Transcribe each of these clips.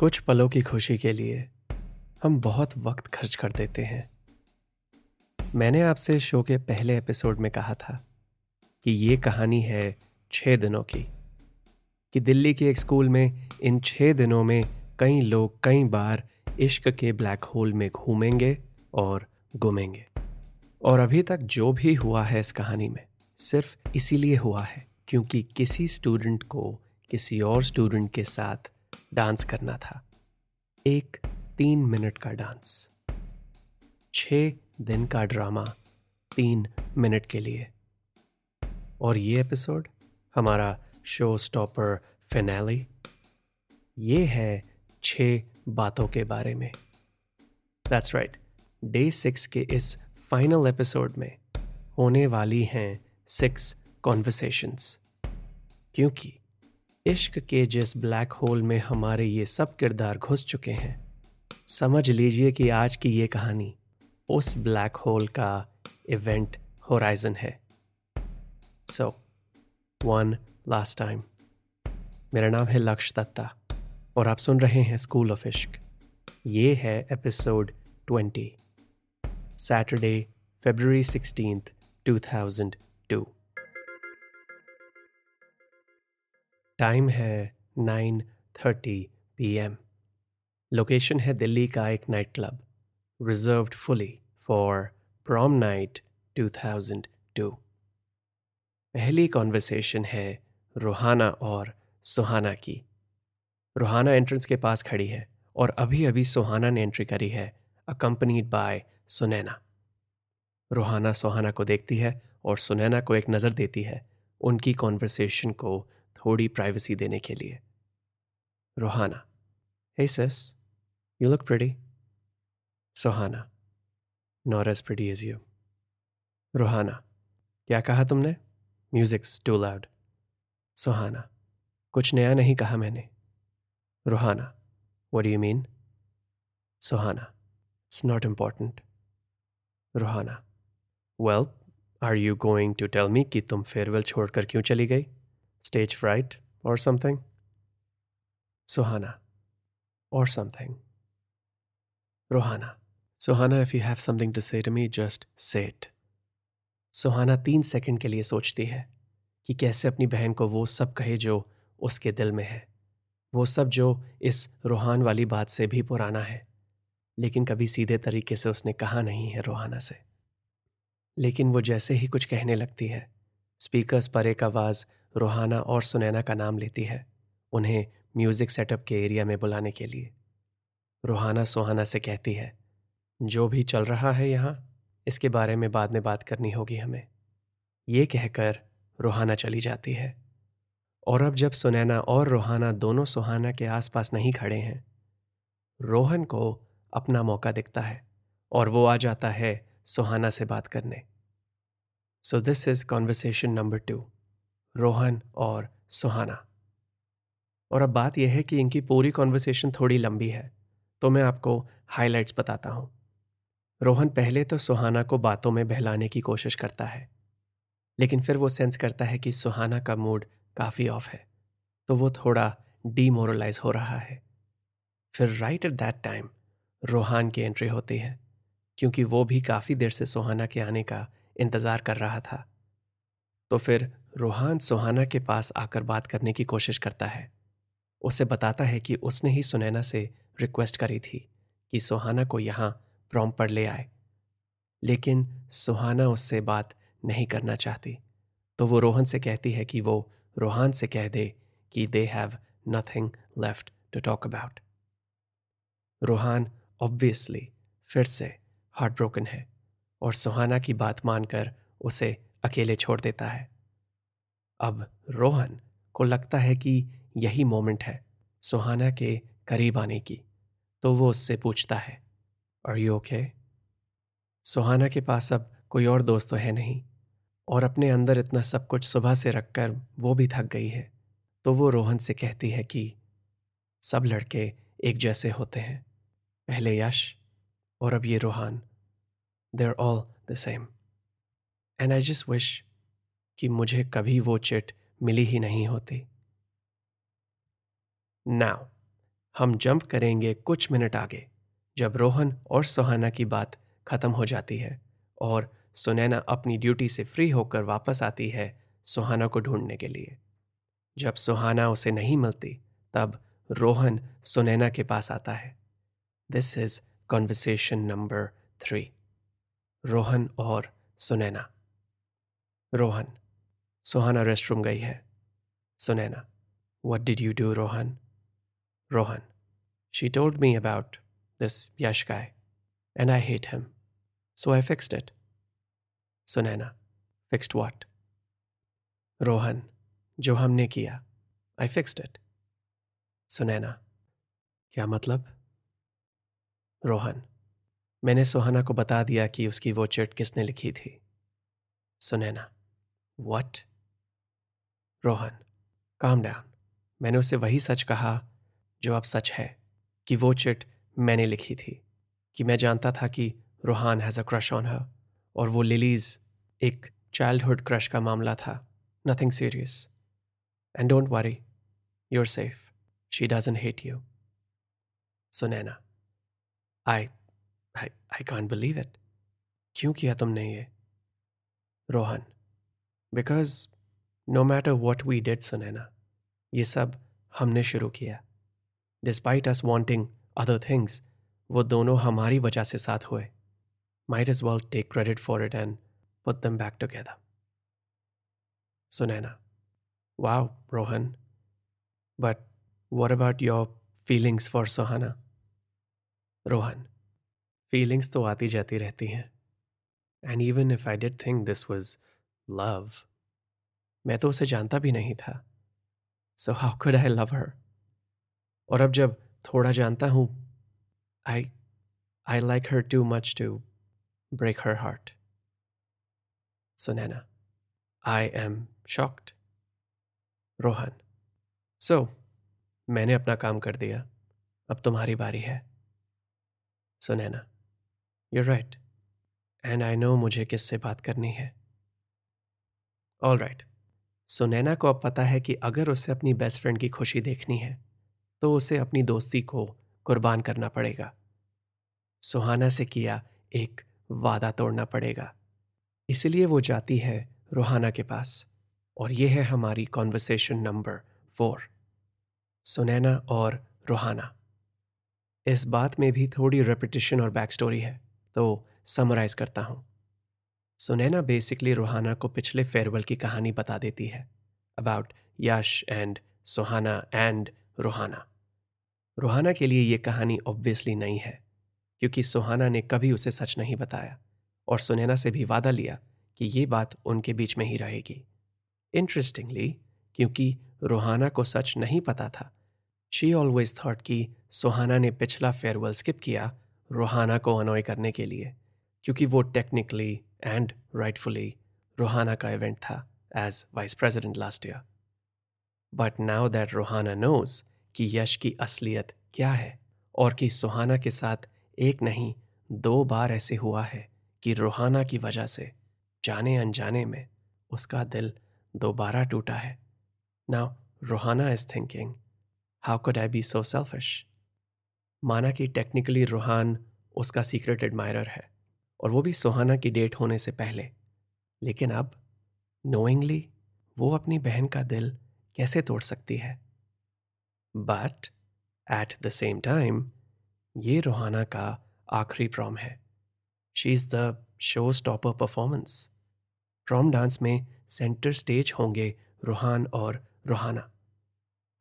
कुछ पलों की खुशी के लिए हम बहुत वक्त खर्च कर देते हैं। मैंने आपसे शो के पहले एपिसोड में कहा था कि ये कहानी है छः दिनों की, कि दिल्ली के एक स्कूल में इन छः दिनों में कई लोग कई बार इश्क के ब्लैक होल में घूमेंगे और घूमेंगे। और अभी तक जो भी हुआ है इस कहानी में सिर्फ़ इसीलिए हुआ है क्योंकि किसी स्टूडेंट को किसी और स्टूडेंट के साथ डांस करना था। एक तीन मिनट का डांस। छ दिन का ड्रामा तीन मिनट के लिए। और ये एपिसोड, हमारा शो स्टॉपर फिनैली, ये है छ बातों के बारे में। दैट्स राइट डे सिक्स के इस फाइनल एपिसोड में होने वाली हैं सिक्स कॉन्वर्सेशंस क्योंकि इश्क के जिस ब्लैक होल में हमारे ये सब किरदार घुस चुके हैं, समझ लीजिए कि आज की ये कहानी उस ब्लैक होल का इवेंट होराइजन है। सो वन लास्ट टाइम मेरा नाम है लक्ष दत्ता और आप सुन रहे हैं स्कूल ऑफ़ इश्क ये है episode twenty Saturday February sixteen two thousand two time है nine thirty P M. Location है दिल्ली का एक night club reserved fully for prom night 2002 पहली कॉन्वर्सेशन है रोहाना और सुहाना की। रोहाना एंट्रेंस के पास खड़ी है और अभी अभी सुहाना ने एंट्री करी है अकम्पनीड बाय सुनैना। रोहाना सुहाना को देखती है और सुनैना को एक नज़र देती है, उनकी कॉन्वर्सेशन को थोड़ी प्राइवेसी देने के लिए। Rohana hey sis you look pretty Sohana not as pretty as you Rohana, क्या कहा तुमने? म्यूजिक्स टू लाउड सोहाना, कुछ नया नहीं कहा मैंने। Rohana what you mean Sohana it's not important Rohana well are you going to tell me कि तुम फेयरवेल छोड़कर क्यों चली गई? Stage fright or something? Suhana, or something. Rohana, Suhana, if you have something to say to me, just say it. सुहाना तीन second के लिए सोचती है कि कैसे अपनी बहन को वो सब कहे जो उसके दिल में है वो सब जो इस रूहान वाली बात से भी पुराना है लेकिन कभी सीधे तरीके से उसने कहा नहीं है रोहाना से लेकिन वो जैसे ही कुछ कहने लगती है स्पीकर्स पर एक आवाज़ रोहाना और सुनैना का नाम लेती है, उन्हें म्यूज़िक सेटअप के एरिया में बुलाने के लिए। रोहाना सुहाना से कहती है, जो भी चल रहा है यहाँ, इसके बारे में बाद में बात करनी होगी हमें। ये कहकर रोहाना चली जाती है। और अब जब सुनैना और रोहाना दोनों सुहाना के आसपास नहीं खड़े हैं, रोहन को अपना मौका दिखता है और वो आ जाता है सुहाना से बात करने। So this is conversation number two Rohan और सुहाना। और अब बात यह है कि इनकी पूरी कॉन्वर्सेशन थोड़ी लंबी है तो मैं आपको हाइलाइट्स बताता हूँ। रोहन पहले तो सुहाना को बातों में बहलाने की कोशिश करता है, लेकिन फिर वो सेंस करता है कि सुहाना का मूड काफ़ी ऑफ़ है तो वो थोड़ा डीमोरलाइज हो रहा है। फिर right at that time Rohan की एंट्री होती है, क्योंकि वो भी काफ़ी देर से सुहाना के आने का इंतज़ार कर रहा था। तो फिर रूहान सुहाना के पास आकर बात करने की कोशिश करता है। उसे बताता है कि उसने ही सुनैना से रिक्वेस्ट करी थी कि सुहाना को यहाँ प्रॉम पर ले आए। लेकिन सुहाना उससे बात नहीं करना चाहती। तो वो रोहन से कहती है कि वो रोहान से कह दे कि they have nothing left to talk about Rohan obviously फिर से हार्ट ब्रोकन है। और सुहाना की बात मानकर उसे अकेले छोड़ देता है। अब रोहन को लगता है कि यही मोमेंट है सुहाना के करीब आने की तो वो उससे पूछता है और यू ओके सुहाना के पास अब कोई और दोस्त तो है नहीं, और अपने अंदर इतना सब कुछ सुबह से रखकर वो भी थक गई है तो वो रोहन से कहती है कि सब लड़के एक जैसे होते हैं, पहले यश और अब ये Rohan. They're all the same and I just wish कि मुझे कभी वो चिट मिली ही नहीं होती। नाउ हम जंप करेंगे कुछ मिनट आगे, जब रोहन और सुहाना की बात खत्म हो जाती है और सुनैना अपनी ड्यूटी से फ्री होकर वापस आती है सुहाना को ढूँढने के लिए। जब सुहाना उसे नहीं मिलती, तब रोहन सुनैना के पास आता है। This is conversation number three Rohan और सुनैना। रोहन, सुहाना रेस्टरूम गई है। Sunaina what did you do Rohan? Rohan she told me about this Yash guy and I hate him so I fixed it Sunaina fixed what Rohan, जो हमने किया आई fixed it Sunaina, क्या मतलब? रोहन मैंने सुहाना को बता दिया कि उसकी वो चिट किसने लिखी थी। Sunaina what Rohan calm down मैंने उसे वही सच कहा जो अब सच है कि वो चिट मैंने लिखी थी, कि मैं जानता था कि Rohan has a crush on her और वो लिलीज एक चाइल्डहुड क्रश का मामला था। Nothing serious and don't worry you're safe she doesn't hate you Sunaina I I I can't believe it क्यों किया तुमने ये? Rohan because no matter what we did Sunaina, ये सब हमने शुरू किया। Despite us wanting other things वो दोनों हमारी वजह से साथ हुए। Might as well take credit for it and put them back together Sunaina wow Rohan but what about your feelings for Sohana? Rohan feelings तो आती जाती रहती हैं। And even if I did think this was love मैं तो उसे जानता भी नहीं था। So how could I love her और अब जब थोड़ा जानता हूँ I I like her too much to break her heart Sunaina I am shocked Rohan so मैंने अपना काम कर दिया। अब तुम्हारी बारी है। Sunaina you right and I know मुझे किससे बात करनी है। ऑल राइट सुनैना को अब पता है कि अगर उसे अपनी बेस्ट फ्रेंड की खुशी देखनी है तो उसे अपनी दोस्ती को कुर्बान करना पड़ेगा। सुहाना से किया एक वादा तोड़ना पड़ेगा। इसलिए वो जाती है रोहाना के पास। और ये है हमारी कॉन्वर्सेशन नंबर फोर सुनैना और रोहाना। इस बात में भी थोड़ी रेपिटेशन और बैक स्टोरी है। तो समराइज करता हूँ। सुनैना बेसिकली रोहाना को पिछले फेयरवेल की कहानी बता देती है, about Yash and Suhana and Rohana. Rohana के लिए ये कहानी ऑब्वियसली नहीं है, क्योंकि सुहाना ने कभी उसे सच नहीं बताया और सुनैना से भी वादा लिया कि ये बात उनके बीच में ही रहेगी। इंटरेस्टिंगली, क्योंकि रोहाना को सच नहीं पता था, शी ऑलवेज थॉट कि सुहाना ने पिछला फेयरवेल स्किप किया रोहाना को अनोय करने के लिए, क्योंकि वो टेक्निकली एंड राइटफुली रोहाना का इवेंट था as vice president last year but now that Rohana knows कि यश की असलियत क्या है और कि सुहाना के साथ एक नहीं, दो बार ऐसे हुआ है कि रोहाना की वजह से जाने अनजाने में उसका दिल दोबारा टूटा है। Now Rohana is thinking how could I be so selfish माना कि टेक्निकली रूहान उसका सीक्रेट एडमायरर है, और वो भी सुहाना की डेट होने से पहले। लेकिन अब नोइंगली वो अपनी बहन का दिल कैसे तोड़ सकती है? But at the same time ये रोहाना का आखिरी प्रॉम है। She is the show stopper performance prom dance में सेंटर स्टेज होंगे रूहान और Rohana.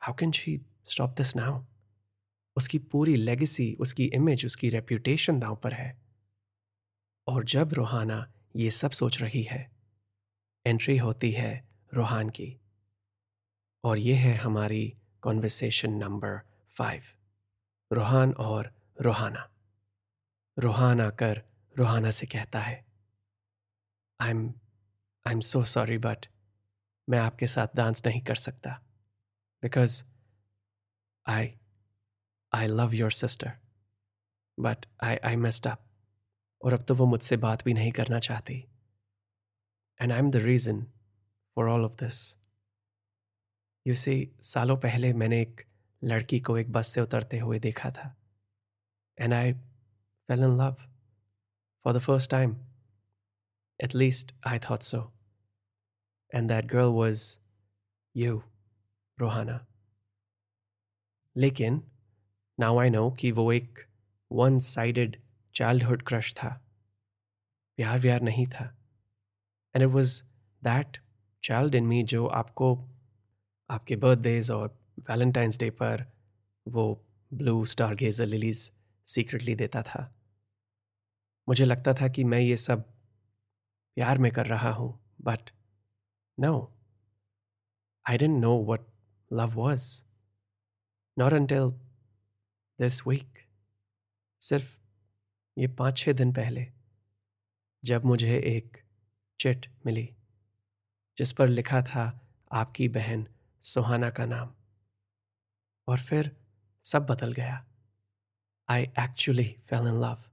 How can she stop this now उसकी पूरी लेगेसी उसकी इमेज उसकी रेप्यूटेशन दांव पर है। और जब रोहाना ये सब सोच रही है एंट्री होती है रोहान की। और ये है हमारी कॉन्वर्सेशन नंबर फाइव रोहान और रोहाना। रोहान आकर रोहाना से कहता है I am I am so sorry but मैं आपके साथ डांस नहीं कर सकता because I, I love your sister. But I, I messed up. और अब तो वो मुझसे बात भी नहीं करना चाहती। And I am the reason for all of this you see सालों पहले मैंने एक लड़की को एक बस से उतरते हुए देखा था। And I fell in love for the first time at least I thought so and that girl was you Rohana लेकिन नाउ आई नो कि वो एक वन साइडेड चाइल्डहुड क्रश था। प्यार व्यार नहीं था। And it was that child in me जो आपको, आपके बर्थडेज और वैलेंटाइंस डे पर वो ब्लू स्टार गेजर लिलीज सीक्रेटली देता था। मुझे लगता था कि मैं ये सब प्यार में कर रहा हूँ but no I don't know what love was not until this week सिर्फ़ ये पाँच छः दिन पहले जब मुझे एक चिट मिली, जिस पर लिखा था आपकी बहन सुहाना का नाम। और फिर सब बदल गया। I actually fell in love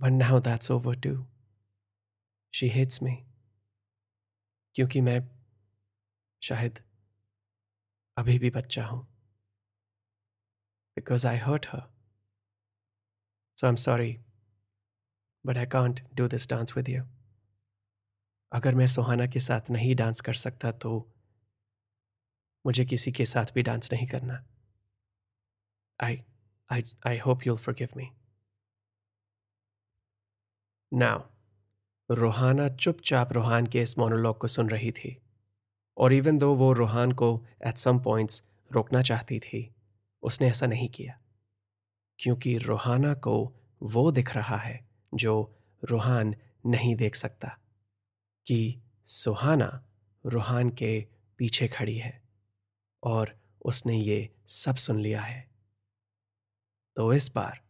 but now that's over too she hates me क्योंकि मैं शायद अभी भी बच्चा हूँ। I hurt her so I am sorry but I can't do this dance with you अगर मैं सुहाना के साथ नहीं डांस कर सकता तो मुझे किसी के साथ भी डांस नहीं करना। I I I hope you'll forgive me now Rohana चुपचाप रोहान के इस मोनोलॉग को सुन रही थी, और इवन दो वो रोहान को एट सम पॉइंट्स रोकना चाहती थी उसने ऐसा नहीं किया। क्योंकि रोहाना को वो दिख रहा है जो रूहान नहीं देख सकता कि सुहाना रूहान के पीछे खड़ी है और उसने ये सब सुन लिया है। तो इस बार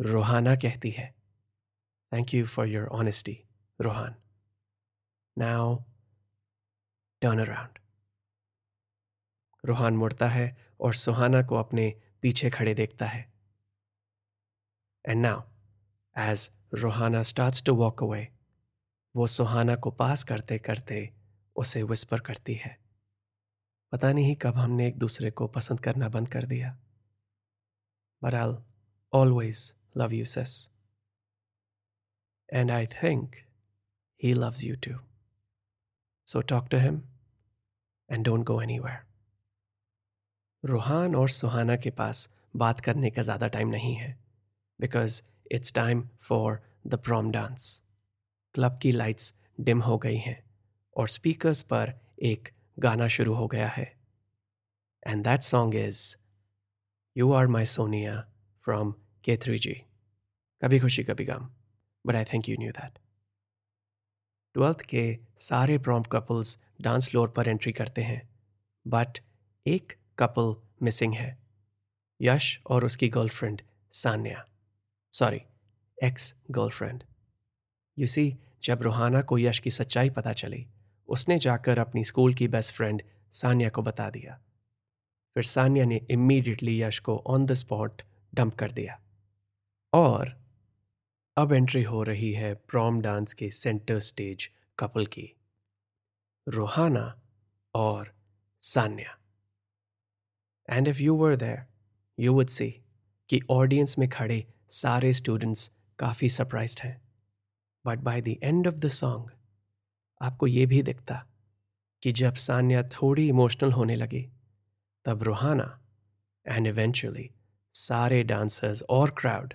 रोहाना कहती है thank you for your honesty Ruhaan. Now turn around Ruhaan मुड़ता है और सुहाना को अपने पीछे खड़े देखता है। And now as Rohana starts to walk away वो सुहाना को पास करते करते उसे विस्पर करती है। पता नहीं कब हमने एक दूसरे को पसंद करना बंद कर दिया। But I always love you sis and I think he loves you too so talk to him and don't go any Ruhaan और सुहाना के पास बात करने का ज़्यादा टाइम नहीं है because it's time for the prom dance club की lights dim हो गई हैं और स्पीकर्स पर एक गाना शुरू हो गया है। And that song is you are my Sonia from K three G Kabhi Khushi, Kabhi Gham but I think you knew that twelfth के सारे प्रॉम कपल्स डांस फ्लोर पर एंट्री करते हैं बट एक कपल मिसिंग है यश और उसकी girlfriend Sanya sorry ex girlfriend you see जब रोहाना को यश की सच्चाई पता चली, उसने जाकर अपनी स्कूल की बेस्ट फ्रेंड सान्या को बता दिया। फिर सान्या ने इमीडिएटली यश को ऑन द स्पॉट डंप कर दिया। और अब एंट्री हो रही है प्रॉम डांस के सेंटर स्टेज कपल की रोहाना और Sanya and if you were there you would see कि ऑडियंस में खड़े सारे स्टूडेंट्स काफ़ी सरप्राइज़ हैं। But by the end of the song आपको ये भी दिखता कि जब सान्या थोड़ी इमोशनल होने लगी, तब रूहाना एंड इवेंचुअली सारे डांसर्स और क्राउड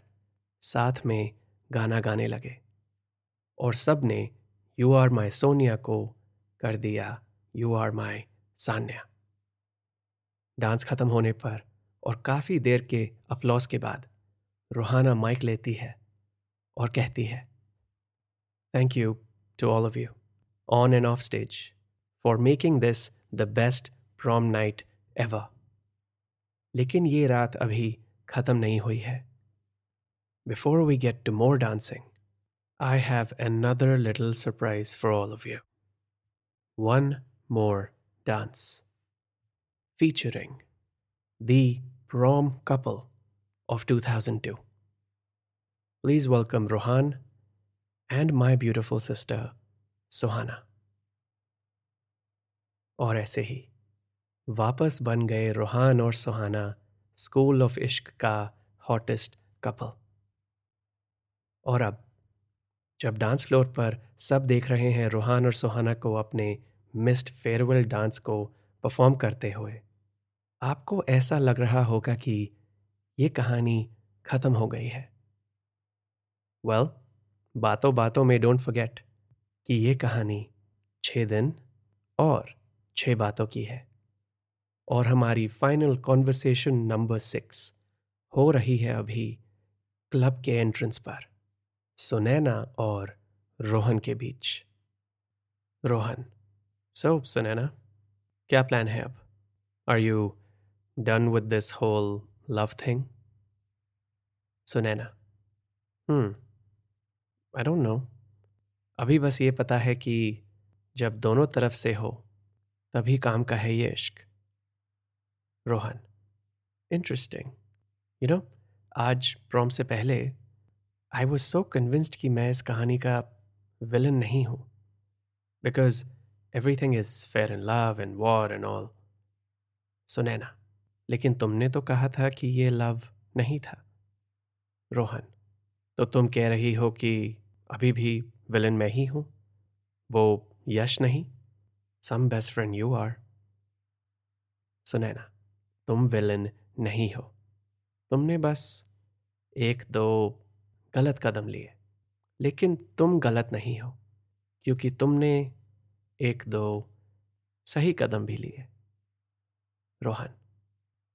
साथ में गाना गाने लगे। और सबने यू आर माई सोनिया को कर दिया you are my Sanya. Dance खत्म होने पर और काफ़ी देर के अफलॉस के बाद रूहाना माइक लेती है और कहती है thank you to all of you on and off stage for making this the best prom night ever लेकिन ये रात अभी ख़त्म नहीं हुई है। Before we get to more dancing I have another little surprise for all of you. One more dance. Featuring the prom couple of 2002. Please welcome Rohan and my beautiful sister, Sohana. और ऐसे ही वापस बन गए रूहान और सुहाना school of इश्क का hottest couple और अब जब डांस फ्लोर पर सब देख रहे हैं रूहान और सुहाना को अपने मिस्ड फेयरवेल डांस को परफॉर्म करते हुए आपको ऐसा लग रहा होगा कि ये कहानी ख़त्म हो गई है। वेल well, बातों बातों में डोंट फॉरगेट कि ये कहानी छः दिन और छः बातों की है। और हमारी फाइनल कॉन्वर्सेशन नंबर सिक्स हो रही है अभी क्लब के एंट्रेंस पर। सुनैना और रोहन के बीच। रोहन सो सुनैना क्या प्लान है अब? Are you done with this whole love thing Sunaina hmm I don't know अभी बस ये पता है कि जब दोनों तरफ़ से हो, तभी काम का है ये इश्क। रोहन इंटरेस्टिंग यू नो आज प्रॉम से पहले आई वॉज़ सो कन्विंस्ड कि मैं इस कहानी का विलन नहीं हूँ। Because everything is fair in love and war and all Sunaina लेकिन तुमने तो कहा था कि ये लव नहीं था, रोहन। तो तुम कह रही हो कि अभी भी विलन मैं ही हूँ, वो यश नहीं some best friend you are Sunaina, तुम विलन नहीं हो। तुमने बस एक दो गलत कदम लिए, लेकिन तुम गलत नहीं हो, क्योंकि तुमने एक दो सही कदम भी लिए। रोहन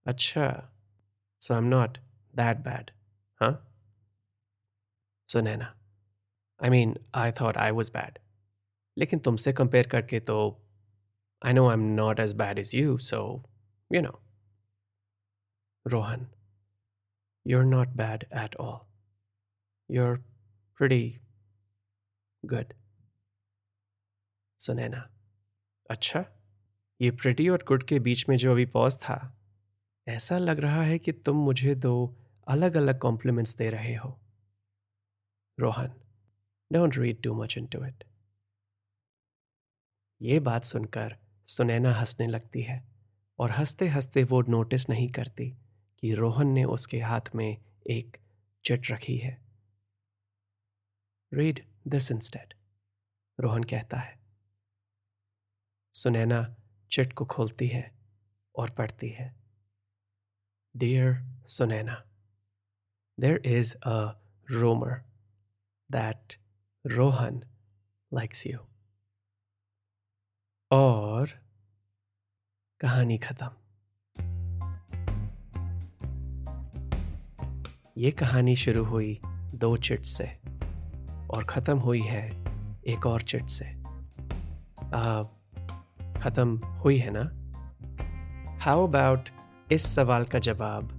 अच्छा so I am not that bad हाँ Sunaina I mean I thought I was bad लेकिन तुमसे कंपेयर करके तो I know I am not as bad is you so you know Rohan you're not bad at all. You're pretty good. Sunaina अच्छा ये pretty और good के बीच में जो अभी पॉज था ऐसा लग रहा है कि तुम मुझे दो अलग अलग कॉम्प्लीमेंट्स दे रहे हो। Rohan don't read too much into it ये बात सुनकर सुनैना हंसने लगती है और हँसते हँसते वो नोटिस नहीं करती कि रोहन ने उसके हाथ में एक चिट रखी है। रीड दिस इंस्टेड रोहन कहता है। सुनैना चिट को खोलती है और पढ़ती है। Dear Sunaina there is a rumour that Rohan likes you और कहानी खत्म। ये कहानी शुरू हुई दो चिट से और ख़त्म हुई है एक और चिट से। ख़त्म हुई है ना? हाउ अबाउट इस सवाल का जवाब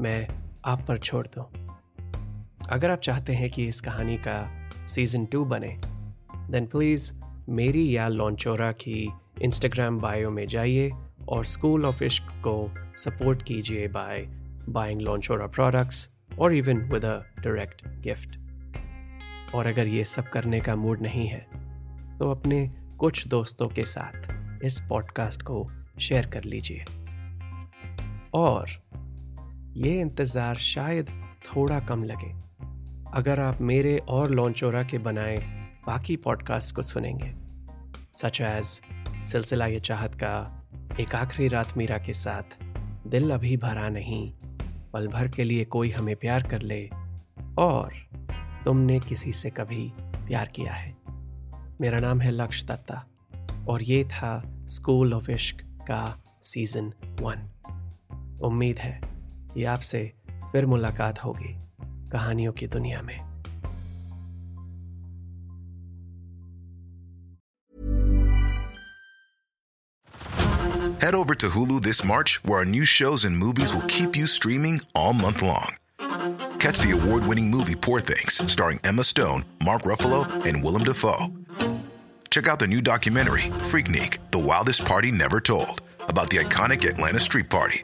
मैं आप पर छोड़ दूँ। अगर आप चाहते हैं कि इस कहानी का सीज़न टू बने देन प्लीज़ मेरी या लॉन्चोरा की इंस्टाग्राम बायो में जाइए और स्कूल ऑफ़ इश्क को सपोर्ट कीजिए बाय बाइंग लॉन्चोरा प्रोडक्ट्स और even with a direct gift और अगर ये सब करने का मूड नहीं है तो अपने कुछ दोस्तों के साथ इस पॉडकास्ट को शेयर कर लीजिए। और ये इंतज़ार शायद थोड़ा कम लगे। अगर आप मेरे और लॉन्चोरा के बनाए बाकी पॉडकास्ट को सुनेंगे सच एज सिलसिला ये चाहत का एक आखिरी रात मीरा के साथ दिल अभी भरा नहीं, पल भर के लिए कोई हमें प्यार कर ले, और तुमने किसी से कभी प्यार किया है। मेरा नाम है लक्ष्य दत्ता, और ये था स्कूल ऑफ़ इश्क का सीज़न वन उम्मीद है कि आपसे फिर मुलाकात होगी कहानियों की दुनिया में Head over to Hulu this March, where our new shows and movies will keep you streaming all month long. Catch the award winning movie Poor Things, starring Emma Stone, Mark Ruffalo, and Willem Dafoe. Check out the new documentary, Freaknik The Wildest Party Never Told, about the iconic Atlanta Street Party.